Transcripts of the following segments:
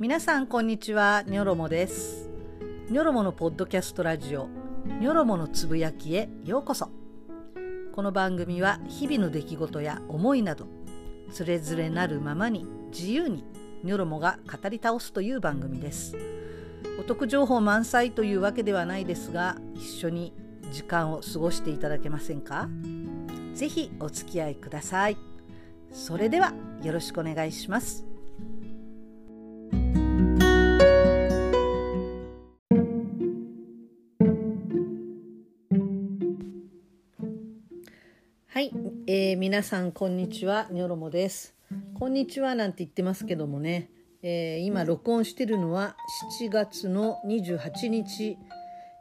皆さんこんにちは。ニョロモです。ニョロモのポッドキャストラジオ。ニョロモのつぶやきへ。ようこそ。この番組は日々の出来事や思いなどつれづれなるままに自由にニョロモが語り倒すという番組です。お得情報満載というわけではないですが一緒に時間を過ごしていただけませんか？ぜひお付き合いください。それではよろしくお願いします。えー、皆さんこんにちは。ニョロモです。こんにちはなんて言ってますけどもね、えー、今録音してるのは7月の28日、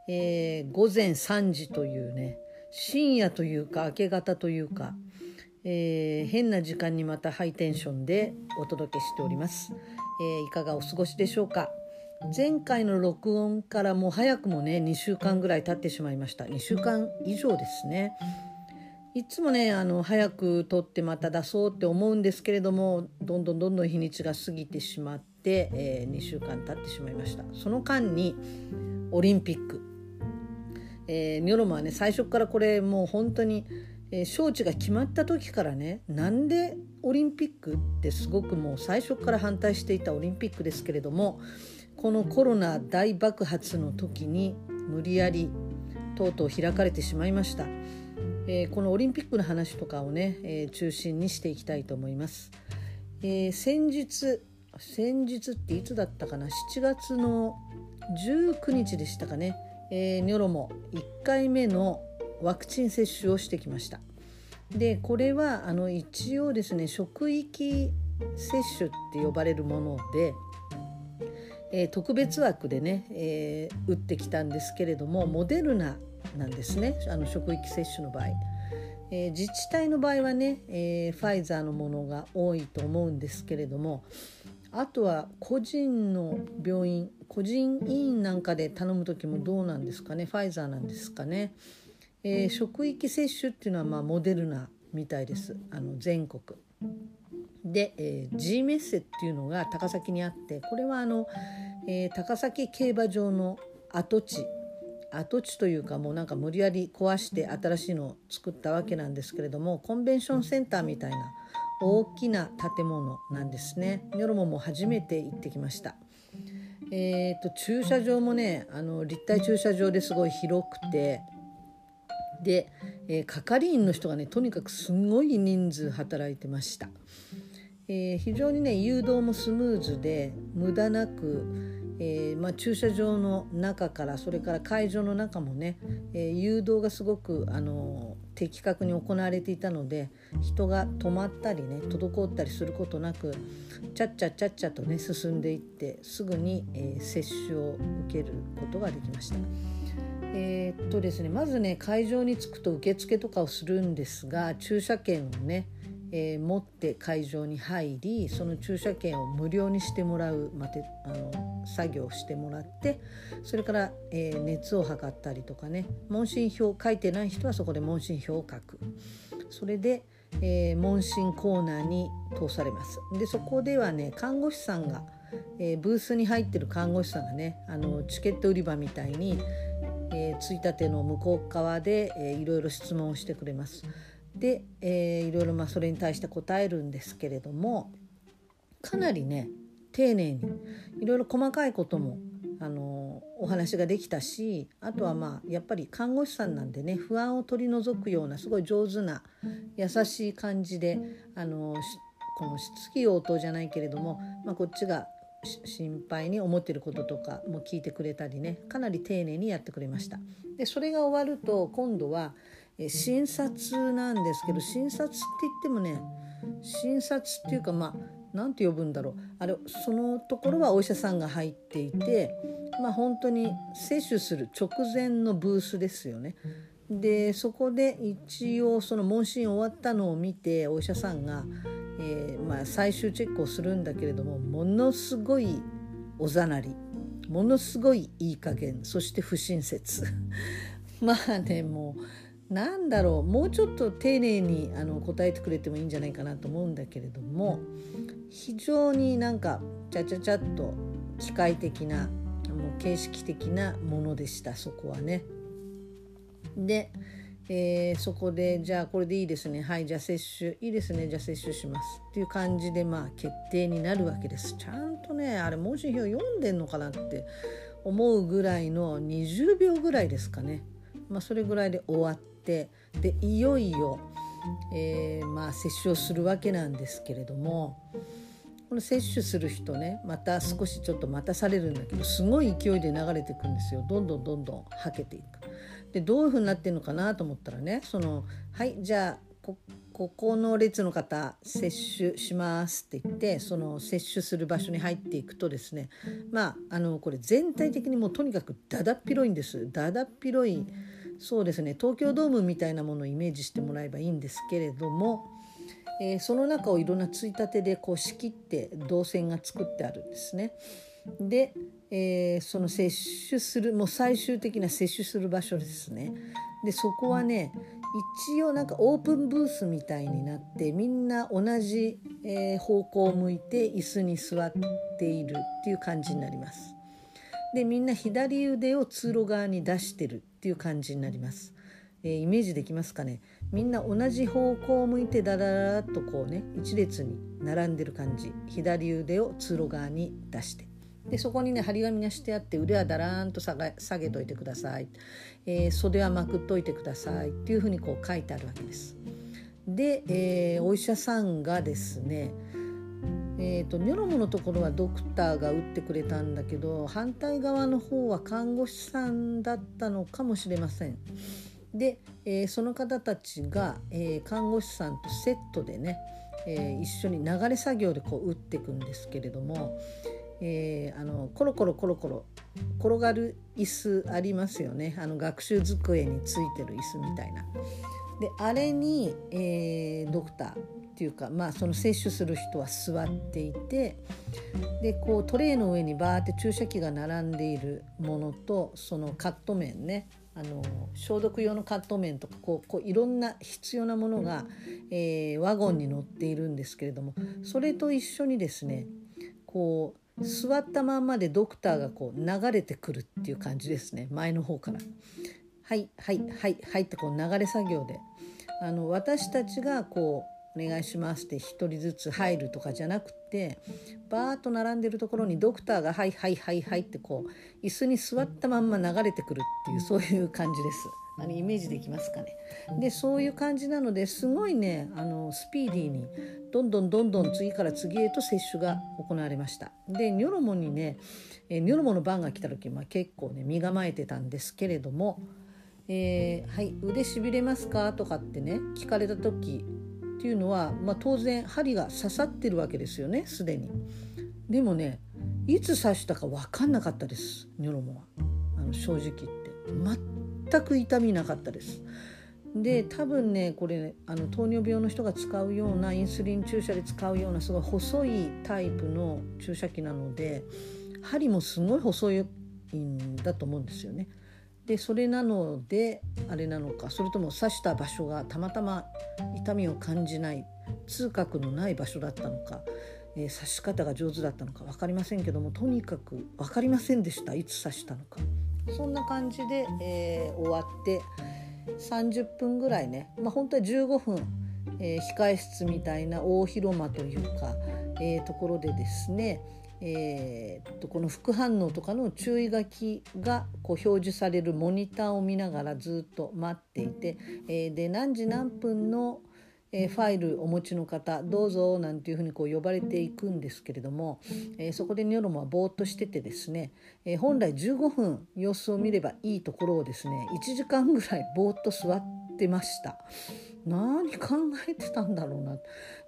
えー、午前3時というね。深夜というか明け方というか、え、変な時間にまたハイテンションでお届けしております、え、いかがお過ごしでしょうか。前回の録音からもう早くもね2週間ぐらい経ってしまいました。2週間以上ですね。いつもねあの早く撮ってまた出そうって思うんですけれどもどんどんどんどん日にちが過ぎてしまって、えー、2週間経ってしまいましたその間にオリンピック、えー、ニョロマはね最初からこれもう本当に、えー、招致が決まった時からねなんでオリンピックってすごくもう最初から反対していたオリンピックですけれどもこのコロナ大爆発の時に無理やりとうとう開かれてしまいました。えー、このオリンピックの話とかをね、えー、中心にしていきたいと思います。えー、先日先日っていつだったかな？7月の19日でしたかね、えー、ニョロも1回目のワクチン接種をしてきました。でこれはあの一応ですね職域接種って呼ばれるもので、えー、特別枠でね、えー、打ってきたんですけれどもモデルナなんですねあの職域接種の場合。えー、自治体の場合はね、えー、ファイザーのものが多いと思うんですけれどもあとは個人の病院個人医院なんかで頼む時もどうなんですかね？ファイザーなんですかね、えー、職域接種っていうのはまあモデルナみたいですあの全国。で、えー、G メッセっていうのが高崎にあってこれはあの、えー、高崎競馬場の跡地跡地というかもうなんか無理やり壊して新しいのを作ったわけなんですけれどもコンベンションセンターみたいな大きな建物なんですね。ニョロモも初めて行ってきました。えーと、駐車場もねあの立体駐車場ですごい広くてで、えー、係員の人がねとにかくすごい人数働いてました。えー、非常にね誘導もスムーズで無駄なくえー、まあ、駐車場の中からそれから会場の中もね、えー、誘導がすごく、あの的確に行われていたので人が止まったりね滞ったりすることなくちゃっちゃちゃっちゃとね進んでいってすぐに、え、接種を受けることができました。え、っとですねまずね会場に着くと受付とかをするんですが駐車券をねえー、持って会場に入りその駐車券を無料にしてもらう、まてあの作業をしてもらってそれから、えー、熱を測ったりとかね問診票書いてない人はそこで問診票を書くそれで、えー、問診コーナーに通されますでそこではね看護師さんが、えー、ブースに入ってる看護師さんがねあのチケット売り場みたいに、えー、ついたての向こう側で、えー、いろいろ質問をしてくれます。で、えー、いろいろまあそれに対して答えるんですけれどもかなりね丁寧にいろいろ細かいこともあのお話ができたしあとはまあやっぱり看護師さんなんでね不安を取り除くようなすごい上手な優しい感じであのこの質疑応答じゃないけれども、まあ、こっちが心配に思ってることとかも聞いてくれたりねかなり丁寧にやってくれました。でそれが終わると今度は診察なんですけど診察って言ってもね診察っていうかまあ何て呼ぶんだろうあれそのところはお医者さんが入っていてまあ本当に接種する直前のブースですよね。でそこで一応その問診終わったのを見てお医者さんが、えー、まあ、最終チェックをするんだけれどもものすごいおざなりものすごいいい加減そして不親切 まあねもうなんだろうもうちょっと丁寧にあの答えてくれてもいいんじゃないかなと思うんだけれども非常になんかちゃちゃちゃっと機械的なもう形式的なものでしたそこはね。で、えー、そこでじゃあこれでいいですね。はいじゃあ接種いいですね。じゃあ接種します。っていう感じでまあ決定になるわけです。ちゃんとねあれ文字表読んでんのかなって思うぐらいの20秒ぐらいですかね、まあ、それぐらいで終わってでいよいよ、えー、まあ接種をするわけなんですけれどもこの接種する人ねまた少しちょっと待たされるんだけどすごい勢いで流れていくんですよどんどんどんどんはけていく。でどういうふうになってるのかなと思ったらねそのはいじゃあこここの列の方接種しますって言ってその接種する場所に入っていくとですねまああのこれ全体的にもうとにかくだだっ広いんですだだっ広いそうですね東京ドームみたいなものをイメージしてもらえばいいんですけれども、えー、その中をいろんなついたてでこう仕切って動線が作ってあるんですね。で、えー、その接種するもう最終的な接種する場所ですね。でそこはね一応なんかオープンブースみたいになってみんな同じ、え方向を向いて椅子に座っているっていう感じになります。でみんな左腕を通路側に出してるっていう感じになります。えー、イメージできますかね？みんな同じ方向を向いてダラダラっとこうね一列に並んでる感じ左腕を通路側に出してでそこにね張り紙がしてあって腕はだらーんと下げ下げといてください、えー、袖はまくっといてくださいっていうふうにこう書いてあるわけです。で、えー、お医者さんがですねえーと、ニョロモのところはドクターが打ってくれたんだけど反対側の方は看護師さんだったのかもしれません。で、えー、その方たちが、えー、看護師さんとセットでね、えー、一緒に流れ作業でこう打っていくんですけれども、え、あのコロコロコロコロ転がる椅子ありますよねあの学習机についてる椅子みたいな。であれに、え、ドクターっていうか、まあ、その接種する人は座っていてでこうトレイの上にバーって注射器が並んでいるものとそのカット面ねあの消毒用のカット面とかこうこういろんな必要なものが、えー、ワゴンに乗っているんですけれどもそれと一緒にですねこう座ったまんまでドクターがこう流れてくるっていう感じですね前の方から。はいはいはいはいってこう流れ作業で。あの私たちがこうお願いしますって1人ずつ入るとかじゃなくてバーッと並んでるところにドクターが「はいはいはいはい」ってこう椅子に座ったまんま流れてくるっていうそういう感じです。あのイメージできますかね。でそういう感じなのですごいねあのスピーディーにどんどんどんどん次から次へと接種が行われました。でニョロモにねえニョロモの番が来た時、まあ、結構ね身構えてたんですけれども「えー、はい腕しびれますか?」とかってね聞かれた時っていうのは、まあ、当然針が刺さってるわけですよねすでに。でもねいつ刺したか分かんなかったですニョロモはあの正直言って全く痛みなかったです。で多分ねこれ、ね、あの糖尿病の人が使うようなインスリン注射で使うようなすごい細いタイプの注射器なので針もすごい細いんだと思うんですよね。でそれなのであれなのかそれとも刺した場所がたまたま痛みを感じない痛覚のない場所だったのか、えー、刺し方が上手だったのか分かりませんけどもとにかく分かりませんでしたいつ刺したのか。そんな感じで、えー、終わって30分ぐらいね、まあ、本当は15分、えー、控え室みたいな大広間というか、えー、ところでですね、えー、とこの副反応とかの注意書きがこう表示されるモニターを見ながらずっと待っていて、えー、で何時何分のえー、ファイルお持ちの方どうぞなんていうふうにこう呼ばれていくんですけれども、えー、そこでニョロモはぼーっとしててですね、えー、本来15分様子を見ればいいところをですね1時間ぐらいぼーっと座ってました。何考えてたんだろうな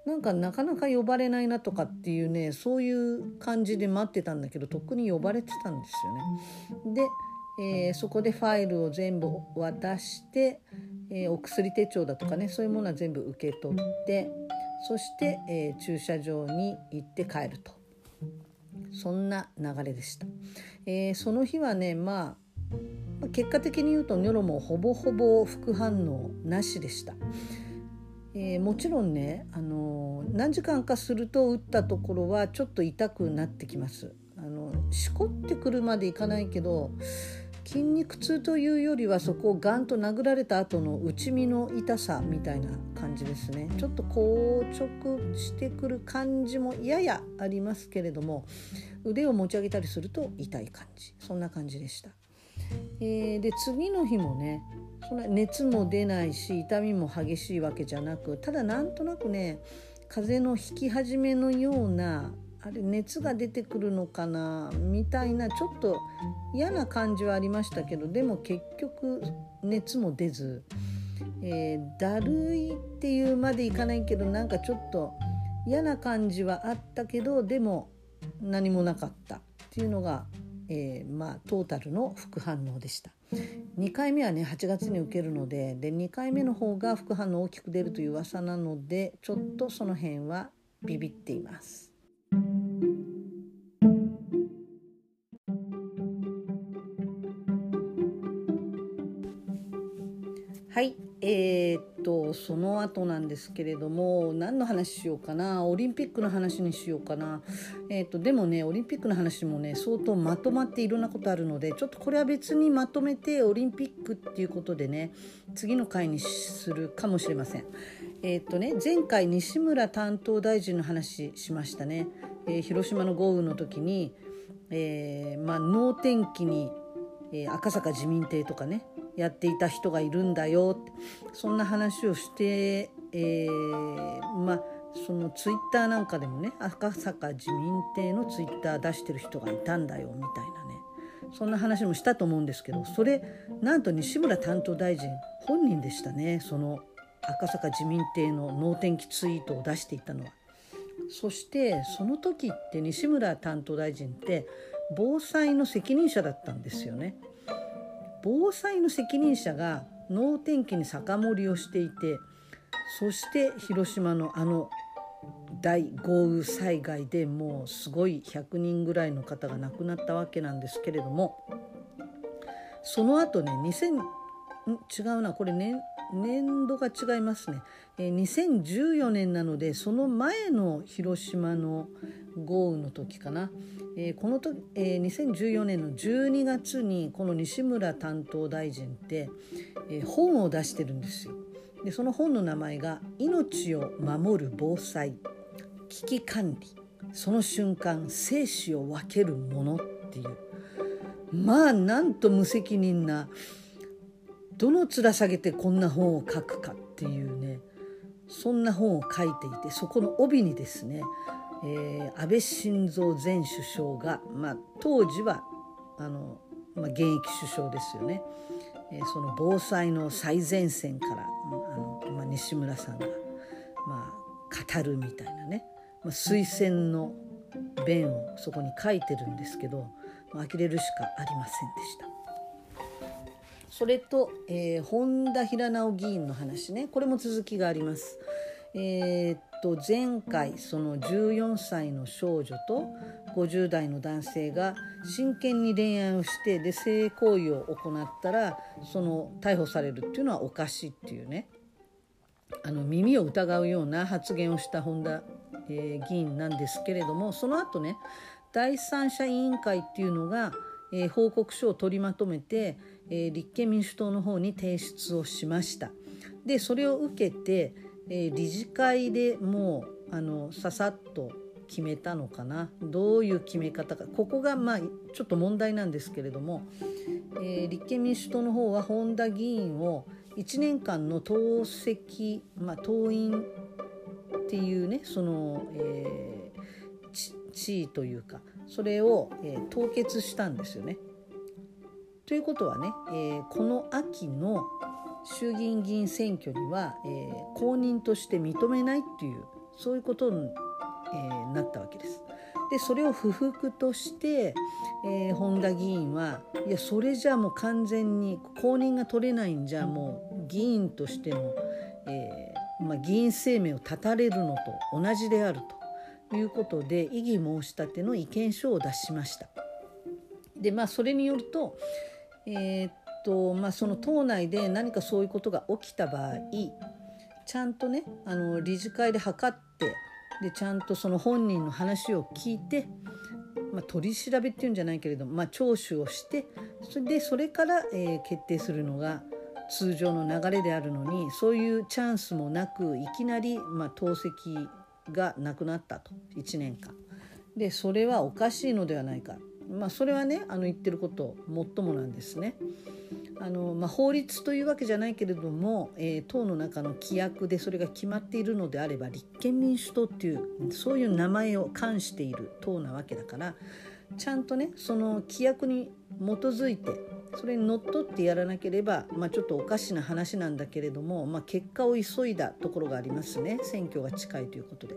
なんかなかなか呼ばれないなとかっていうねそういう感じで待ってたんだけどとっくに呼ばれてたんですよね。でえー、そこでファイルを全部渡して、えー、お薬手帳だとかねそういうものは全部受け取ってそして、えー、駐車場に行って帰るとそんな流れでした。えその日はねまあ結果的に言うとニョロもほぼほぼ副反応なしでした。えー、もちろんね、あの何時間かすると打ったところはちょっと痛くなってきます。あのしこってくるまでいかないけど筋肉痛というよりはそこをガンと殴られた後の内身の痛さみたいな感じですねちょっと硬直してくる感じもややありますけれども腕を持ち上げたりすると痛い感じそんな感じでした。えー、で次の日もねそんな熱も出ないし痛みも激しいわけじゃなくただなんとなくね風邪のひき始めのようなあれ熱が出てくるのかなみたいなちょっと嫌な感じはありましたけどでも結局熱も出ず、えー、だるいっていうまでいかないけどなんかちょっと嫌な感じはあったけどでも何もなかったっていうのが、えー、まあトータルの副反応でした。2回目はね8月に受けるのでで2回目の方が副反応大きく出るという噂なのでちょっとその辺はビビっています。はい、えー、っとその後なんですけれども何の話しようかな？オリンピックの話にしようかな、えー、っとでもねオリンピックの話もね相当まとまっていろんなことあるのでちょっとこれは別にまとめてオリンピックっていうことでね次の回にするかもしれません。えー、っとね前回西村担当大臣の話しましたね。えー、広島の豪雨の時に、えーまあ、能天気に、えー、赤坂自民邸とかねやっていた人がいるんだよってそんな話をして、えー、まあそのツイッターなんかでもね赤坂自民邸のツイッター出してる人がいたんだよみたいなねそんな話もしたと思うんですけどそれなんと西村担当大臣本人でしたねその赤坂自民邸の能天気ツイートを出していたのは。そしてその時って西村担当大臣って防災の責任者だったんですよね。防災の責任者が能天気に酒盛りをしていてそして広島のあの大豪雨災害でもうすごい100人ぐらいの方が亡くなったわけなんですけれどもその後ね違うな。これ年年度が違いますね、えー、2014年なのでその前の広島の豪雨の時かな、えー、この時、えー、2014年の12月にこの西村担当大臣って、えー、本を出してるんですよ。でその本の名前が「命を守る防災危機管理その瞬間生死を分けるもの」っていう。まあなんと無責任などの面下げてこんな本を書くかっていうねそんな本を書いていてそこの帯にですねえー、安倍晋三前首相が、まあ、当時はあの、まあ、現役首相ですよね、えー、その防災の最前線からあの、まあ、西村さんが、まあ、語るみたいなね、まあ、推薦の弁をそこに書いてるんですけど、あ、呆れるしかありませんでした。それと、えー、本田平直議員の話ねこれも続きがあります。えー、っと前回その14歳の少女と50代の男性が真剣に恋愛をしてで性行為を行ったらその逮捕されるっていうのはおかしいっていうねあの耳を疑うような発言をした本田、えー、議員なんですけれどもその後ね第三者委員会っていうのが、えー、報告書を取りまとめて、えー、立憲民主党の方に提出をしました。でそれを受けてえー、理事会でもうあのささっと決めたのかなどういう決め方かここがまあちょっと問題なんですけれども、えー、立憲民主党の方は本田議員を1年間の党籍、まあ、党員っていうねその、えー、地位というかそれを、えー、凍結したんですよね。ということはね、えー、この秋の衆議院議員選挙には、えー、公認として認めないっていうそういうことに、えー、なったわけです。でそれを不服として、えー、本田議員はいやそれじゃあもう完全に公認が取れないんじゃもう議員としての、えーまあ、議員生命を絶たれるのと同じであるということで異議申し立ての意見書を出しました。でまあそれによると、えー、っとまあ、その党内で何かそういうことが起きた場合ちゃんとねあの理事会で測ってでちゃんとその本人の話を聞いて、まあ、取り調べっていうんじゃないけれども、まあ、聴取をしてそれでそれから、えー、決定するのが通常の流れであるのにそういうチャンスもなくいきなり、まあ、透析がなくなったと1年間。でそれはおかしいのではないか、まあ、それはねあの言ってることもっともなんですね。あのまあ、法律というわけじゃないけれども、えー、党の中の規約でそれが決まっているのであれば立憲民主党っていうそういう名前を冠している党なわけだからちゃんとねその規約に基づいてそれにのっとってやらなければ、まあ、ちょっとおかしな話なんだけれども、まあ、結果を急いだところがありますね選挙が近いということで。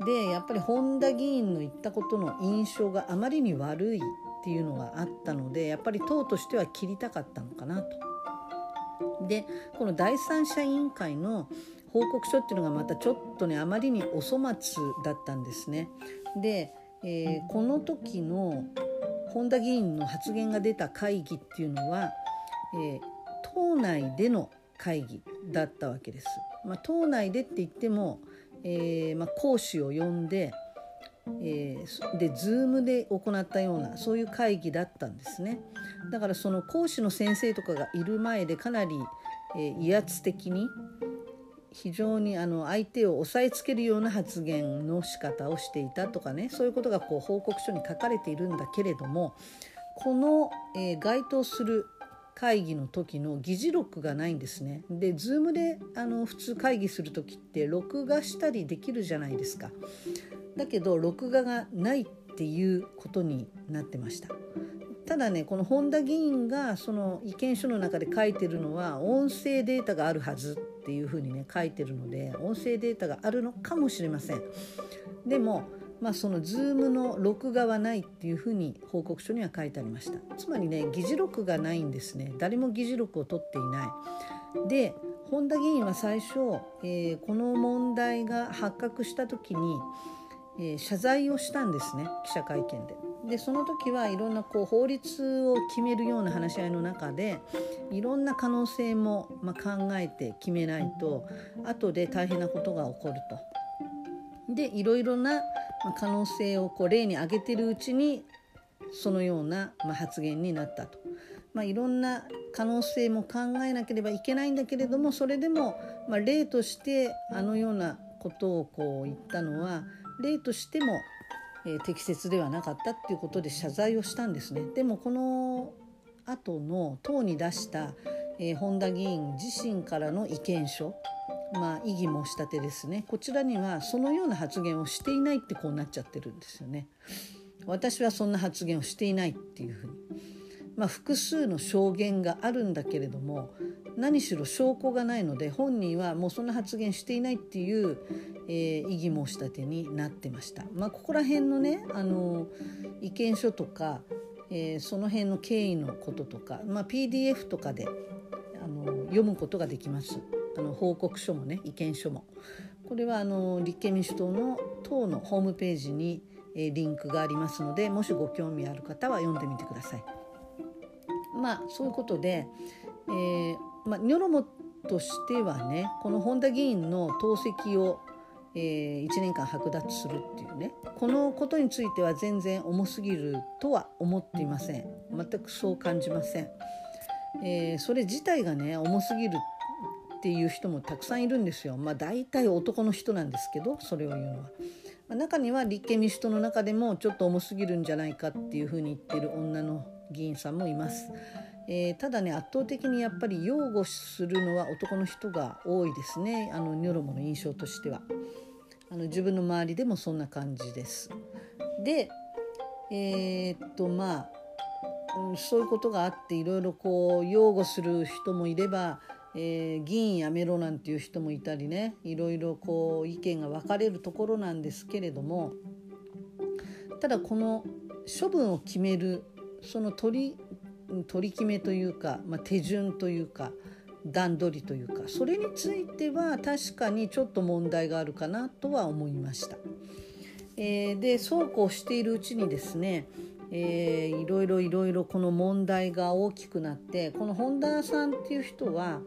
でやっぱり本田議員の言ったことの印象があまりに悪いっていうのがあったのでやっぱり党としては切りたかったのかなと。でこの第三者委員会の報告書っていうのがまたちょっとねあまりにお粗末だったんですね。で、えー、この時の本田議員の発言が出た会議っていうのは、えー、党内での会議だったわけです。まあ、党内でって言っても、えーまあ、講師を呼んでえー、で Zoom で行ったようなそういう会議だったんですね。だからその講師の先生とかがいる前でかなり、えー、威圧的に非常にあの相手を押さえつけるような発言の仕方をしていたとかねそういうことがこう報告書に書かれているんだけれどもこの、えー、該当する会議の時の議事録がないんですね。で Zoom であの普通会議する時って録画したりできるじゃないですか。だけど録画がないっていうことになってましたただねこの本田議員がその意見書の中で書いてるのは音声データがあるはずっていうふうにね書いてるので音声データがあるのかもしれませんでもまあその Zoom の録画はないっていうふうに報告書には書いてありましたつまりね議事録がないんですね誰も議事録を取っていないで本田議員は最初、えー、この問題が発覚した時にえー、謝罪をしたんですね記者会見で。でその時はいろんなこう法律を決めるような話し合いの中でいろんな可能性も、まあ、考えて決めないと後で大変なことが起こると。でいろいろなま可能性をこう例に挙げてるうちにそのような、ま、発言になったと。まあ、いろんな可能性も考えなければいけないんだけれどもそれでも、ま、例としてあのようなことをこう言ったのは例としても、え、適切ではなかったっていうことで謝罪をしたんですね。でもこの後の党に出した、え、本田議員自身からの意見書まあ、異議申し立てですねこちらにはそのような発言をしていないってこうなっちゃってるんですよね。私はそんな発言をしていないっていうふうに、まあ、複数の証言があるんだけれども何しろ証拠がないので本人はもうそんな発言していないっていう、えー、異議申し立てになってました。まあ、ここら辺のねあの意見書とか、えー、その辺の経緯のこととか、まあ、PDF とかであの読むことができます。あの報告書もね意見書も。これはあの立憲民主党の党のホームページに、えー、リンクがありますのでもしご興味ある方は読んでみてください。まあそういうことで、えーまあ、ニョロモとしてはねこの本田議員の党籍を、えー、1年間剥奪するっていうねこのことについては全然重すぎるとは思っていません全くそう感じません、えー、それ自体がね重すぎるっていう人もたくさんいるんですよまあ大体男の人なんですけどそれを言うのは。中には立憲民主党の中でもちょっと重すぎるんじゃないかっていうふうに言ってる女の議員さんもいます。えー、ただね圧倒的にやっぱり擁護するのは男の人が多いですねあのニョロモの印象としてはあの自分の周りでもそんな感じですでえー、っとまあ、うん、そういうことがあっていろいろこう擁護する人もいれば、えー、議員やめろなんていう人もいたりねいろいろこう意見が分かれるところなんですけれどもただこの処分を決めるその取り取り決めというか、まあ、手順というか段取りというかそれについては確かにちょっと問題があるかなとは思いました。えー、でそうこうしているうちにですね、えー、いろいろいろいろこの問題が大きくなってこの本田さんっていう人は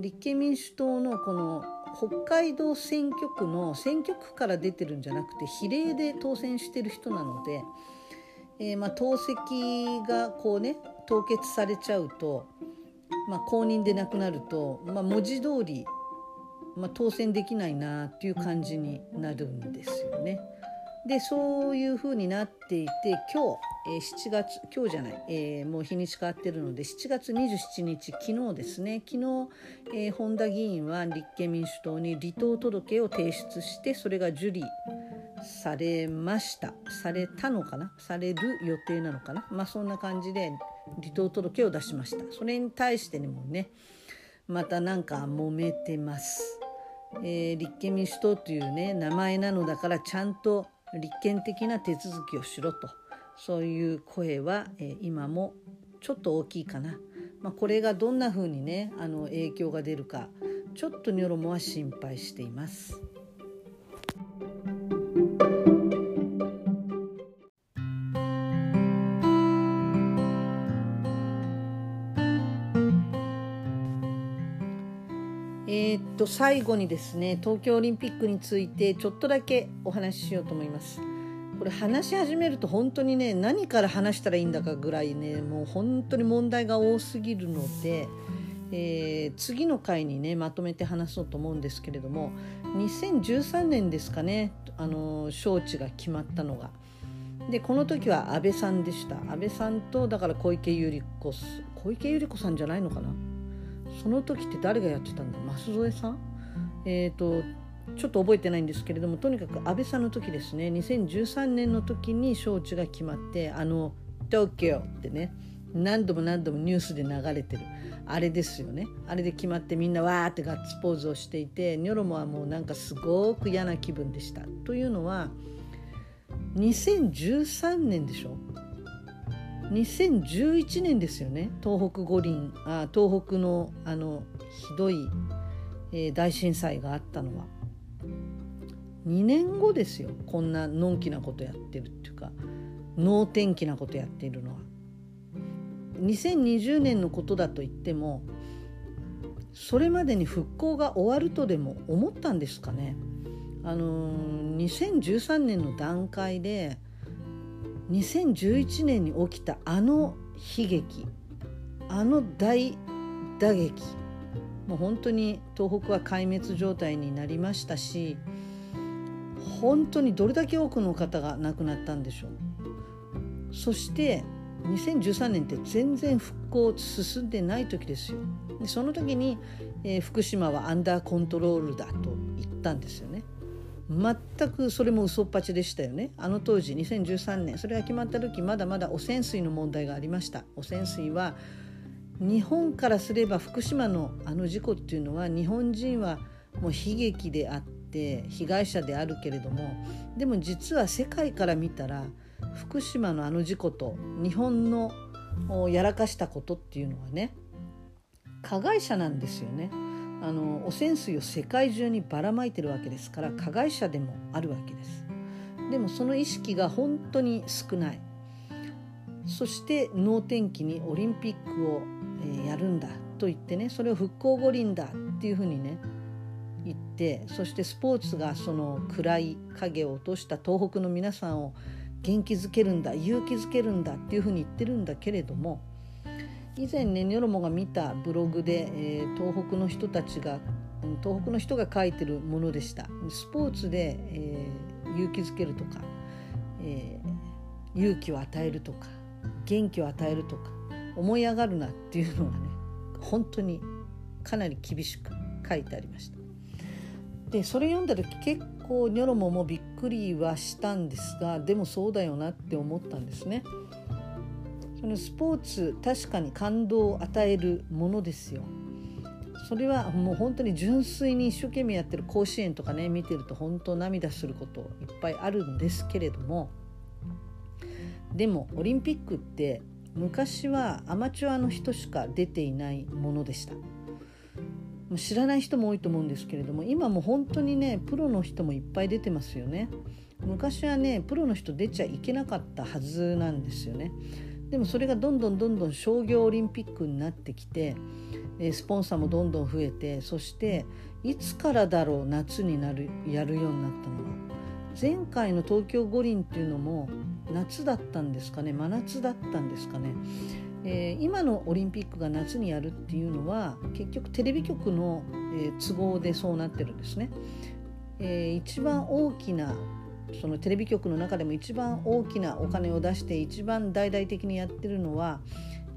立憲民主党のこの北海道選挙区の選挙区から出てるんじゃなくて比例で当選してる人なので、えー、まあ党籍がこうね凍結されちゃうと、まあ、公認でなくなると、まあ、文字通り、まあ、当選できないなっていう感じになるんですよね。でそういうふうになっていて今日、えー、7月今日じゃない、えー、もう日にち変わってるので7月27日昨日ですね。昨日、えー、本田議員は立憲民主党に離党届を提出してそれが受理されました。されたのかな？される予定なのかな？まあそんな感じで離党届を出しました。それに対してにもねまたなんか揉めてます、えー、立憲民主党というね名前なのだからちゃんと立憲的な手続きをしろと。そういう声は、えー、今もちょっと大きいかな、まあ、これがどんな風にねあの影響が出るかちょっとニョロモは心配しています。えー、っと最後にですね東京オリンピックについてちょっとだけお話ししようと思います。これ話し始めると本当にね何から話したらいいんだかぐらいねもう本当に問題が多すぎるので、えー、次の回にねまとめて話そうと思うんですけれども2013年ですかねあの招致が決まったのが。でこの時は安倍さんでした。安倍さんとだから小池百合子小池百合子さんじゃないのかな？その時って誰がやってたんだ？舛添さん？えっ、ー、とちょっと覚えてないんですけれどもとにかく安倍さんの時ですね。2013年の時に招致が決まってあの「東京」ってね何度も何度もニュースで流れてる。あれですよね。あれで決まってみんなわーってガッツポーズをしていてニョロモはもうなんかすごく嫌な気分でした。というのは2013年でしょ？2011年ですよね。東北五輪。あ東北のあのひどい、えー、大震災があったのは。2年後ですよこんなのんきなことやってるっていうか能天気なことやっているのは。2020年のことだと言ってもそれまでに復興が終わるとでも思ったんですかね。あのー、2013年の段階で2011年に起きたあの悲劇あの大打撃もう本当に東北は壊滅状態になりましたし本当にどれだけ多くの方が亡くなったんでしょう。そして2013年って全然復興進んでない時ですよ。でその時に、えー、福島はアンダーコントロールだと言ったんですよね。全くそれも嘘っぱちでしたよね。あの当時2013年それが決まった時まだまだ汚染水の問題がありました。汚染水は日本からすれば福島のあの事故っていうのは日本人はもう悲劇であって被害者であるけれどもでも実は世界から見たら福島のあの事故と日本のやらかしたことっていうのはね加害者なんですよね。あの汚染水を世界中にばらまいてるわけですから加害者でもあるわけですでもその意識が本当に少ないそして能天気にオリンピックを、えやるんだと言ってねそれを復興五輪だっていうふうにね言ってそしてスポーツがその暗い影を落とした東北の皆さんを元気づけるんだ勇気づけるんだっていうふうに言ってるんだけれども以前ねニョロモが見たブログで、えー、東北の人たちが東北の人が書いてるものでした。スポーツで、えー、勇気づけるとか、えー、勇気を与えるとか元気を与えるとか思い上がるなっていうのがね本当にかなり厳しく書いてありました。でそれ読んだ時結構ニョロモもびっくりはしたんですがでもそうだよなって思ったんですね。そのスポーツ確かに感動を与えるものですよ。それはもう本当に純粋に一生懸命やってる甲子園とかね見てると本当涙することいっぱいあるんですけれどもでもオリンピックって昔はアマチュアの人しか出ていないものでした知らない人も多いと思うんですけれども今も本当にねプロの人もいっぱい出てますよね。昔はねプロの人出ちゃいけなかったはずなんですよね。でもそれがどんどんどんどん商業オリンピックになってきてスポンサーもどんどん増えてそしていつからだろう夏になるやるようになったのは前回の東京五輪っていうのも夏だったんですかね真夏だったんですかね、えー、今のオリンピックが夏にやるっていうのは結局テレビ局の、えー、都合でそうなってるんですね、えー、一番大きなそのテレビ局の中でも一番大きなお金を出して一番大々的にやってるのは、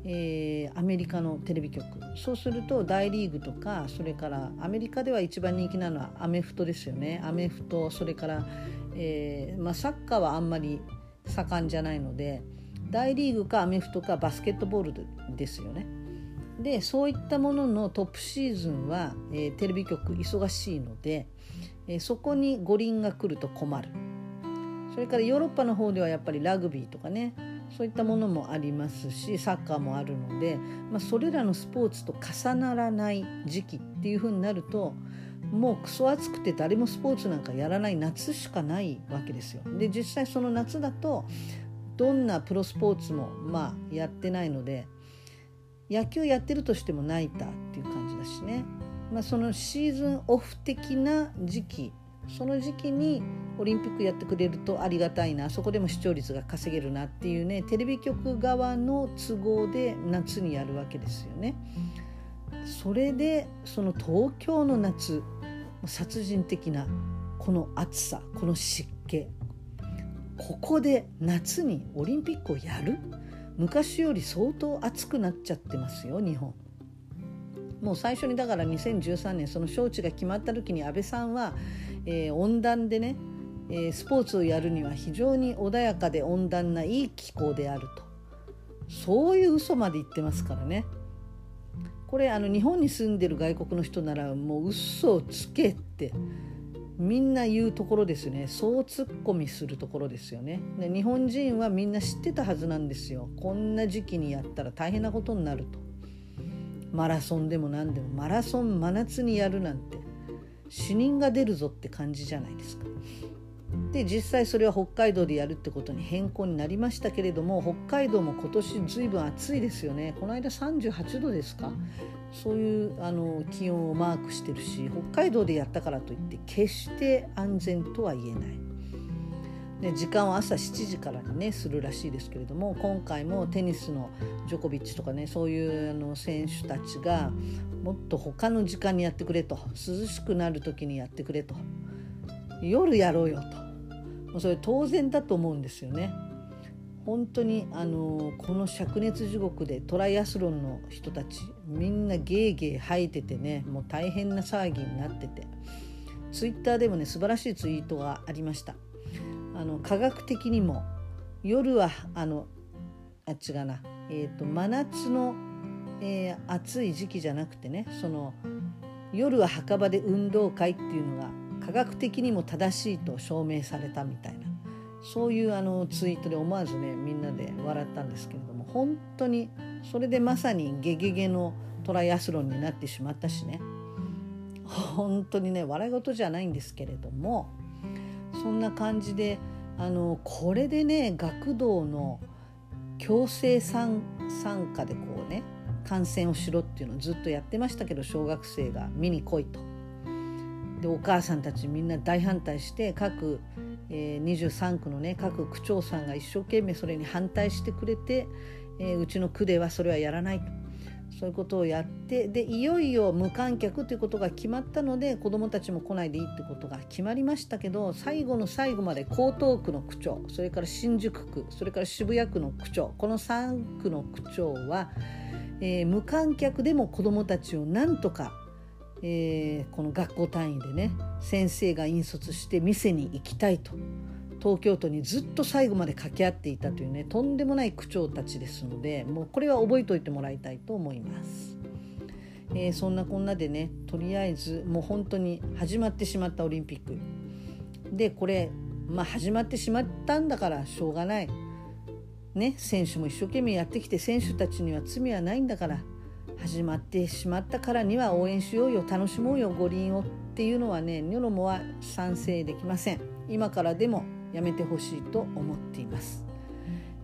えー、アメリカのテレビ局。そうすると大リーグとかそれからアメリカでは一番人気なのはアメフトですよね。アメフトそれから、えーまあ、サッカーはあんまり盛んじゃないので大リーグかアメフトかバスケットボールですよね。でそういったもののトップシーズンは、えー、テレビ局忙しいので、えー、そこに五輪が来ると困るそれからヨーロッパの方ではやっぱりラグビーとかねそういったものもありますしサッカーもあるので、まあ、それらのスポーツと重ならない時期っていうふうになるともうクソ暑くて誰もスポーツなんかやらない夏しかないわけですよ。で実際その夏だとどんなプロスポーツもまあやってないので野球やってるとしてもナイターっていう感じだしね、まあ、そのシーズンオフ的な時期その時期にオリンピックやってくれるとありがたいなそこでも視聴率が稼げるなっていうねテレビ局側の都合で夏にやるわけですよね。それでその東京の夏殺人的なこの暑さこの湿気ここで夏にオリンピックをやる？昔より相当暑くなっちゃってますよ日本。もう最初にだから2013年その招致が決まった時に安倍さんは、えー、温暖でね、えー、スポーツをやるには非常に穏やかで温暖ないい気候であると。そういう嘘まで言ってますからね。これあの日本に住んでる外国の人ならもう嘘をつけって。みんな言うところですね。そうツッコミするところですよね。で日本人はみんな知ってたはずなんですよ。こんな時期にやったら大変なことになると。マラソンでも何でも。マラソン真夏にやるなんて。死人が出るぞって感じじゃないですか。で実際それは北海道でやるってことに変更になりましたけれども北海道も今年ずいぶん暑いですよね。この間38度ですか？そういうあの気温をマークしてるし北海道でやったからといって決して安全とは言えない。で時間は朝7時からにねするらしいですけれども今回もテニスのジョコビッチとかねそういうあの選手たちがもっと他の時間にやってくれと涼しくなる時にやってくれと夜やろうよとそれ当然だと思うんですよね。本当にあのこの灼熱地獄でトライアスロンの人たちみんなゲーゲー吐いててねもう大変な騒ぎになってて。ツイッターでもね素晴らしいツイートがありました。あの科学的にも夜はあのあっちがな、えーと、真夏の、えー、暑い時期じゃなくてねその夜は墓場で運動会っていうのが科学的にも正しいと証明されたみたいな。そういうあのツイートで思わずねみんなで笑ったんですけれども本当にそれでまさにゲゲゲのトライアスロンになってしまったしね本当にね笑い事じゃないんですけれどもそんな感じであのこれでね学童の強制参加でこうね観戦をしろっていうのをずっとやってましたけど小学生が見に来いと。でお母さんたちみんな大反対して各、えー、23区のね各区長さんが一生懸命それに反対してくれて、えー、うちの区ではそれはやらないと。そういうことをやってでいよいよ無観客ということが決まったので子どもたちも来ないでいいってことが決まりましたけど最後の最後まで江東区の区長それから新宿区それから渋谷区の区長この3区の区長は、えー、無観客でも子どもたちをなんとか、えー、この学校単位でね先生が引率して店に行きたいと。東京都にずっと最後まで掛け合っていたというねとんでもない区長たちですのでもうこれは覚えておいてもらいたいと思います。えー、そんなこんなでねとりあえずもう本当に始まってしまったオリンピックでこれまあ始まってしまったんだからしょうがないね選手も一生懸命やってきて選手たちには罪はないんだから始まってしまったからには応援しようよ楽しもうよ五輪をっていうのはねニョロモは賛成できません。今からでもやめてほしいと思っています、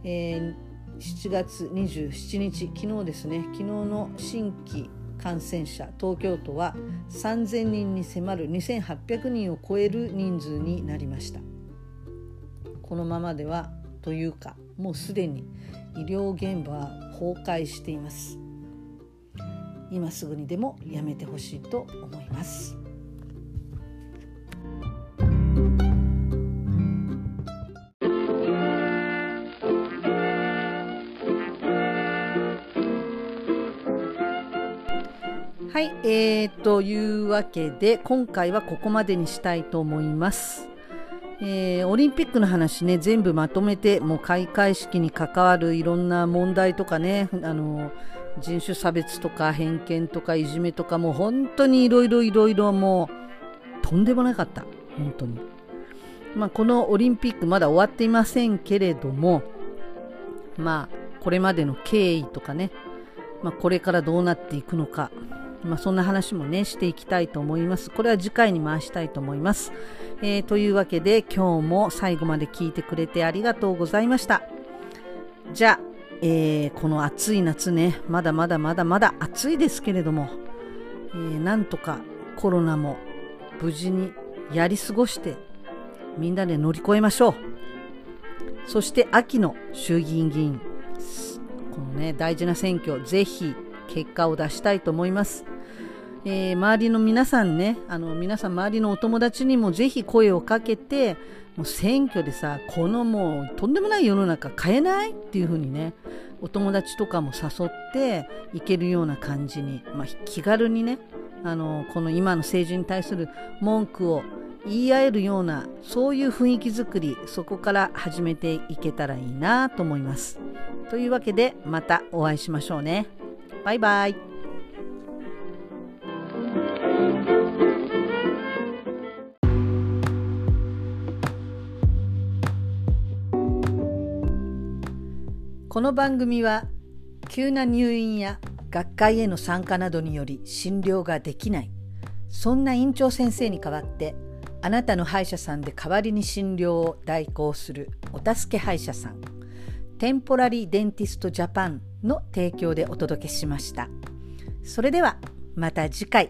えー、7月27日昨日ですね。昨日の新規感染者東京都は3000人に迫る2800人を超える人数になりました。このままではというかもうすでに医療現場は崩壊しています。今すぐにでもやめてほしいと思いますはい、えー、というわけで今回はここまでにしたいと思います。えー、オリンピックの話ね全部まとめてもう開会式に関わるいろんな問題とかねあの人種差別とか偏見とかいじめとかもう本当にいろいろいろいろもうとんでもなかった。本当に、まあ、このオリンピックまだ終わっていませんけれどもまあこれまでの経緯とかね、まあ、これからどうなっていくのか。まあ、そんな話もねしていきたいと思います。これは次回に回したいと思います、えー、というわけで今日も最後まで聞いてくれてありがとうございました。じゃあ、えー、この暑い夏ねまだまだまだまだ暑いですけれども、えー、なんとかコロナも無事にやり過ごしてみんなで乗り越えましょうそして秋の衆議院議員このね大事な選挙ぜひ結果を出したいと思います。えー、周りの皆さんね、あの皆さん周りのお友達にもぜひ声をかけて、もう選挙でさ、このもうとんでもない世の中変えないっていう風にね、お友達とかも誘っていけるような感じに、まあ、気軽にね、あのこの今の政治に対する文句を言い合えるようなそういう雰囲気づくりそこから始めていけたらいいなと思います。というわけでまたお会いしましょうね。バイバイ。この番組は急な入院や学会への参加などにより診療ができないそんな院長先生に代わってあなたの歯医者さんで代わりに診療を代行するお助け歯医者さんテンポラリーデンティストジャパンの提供でお届けしました。それではまた次回。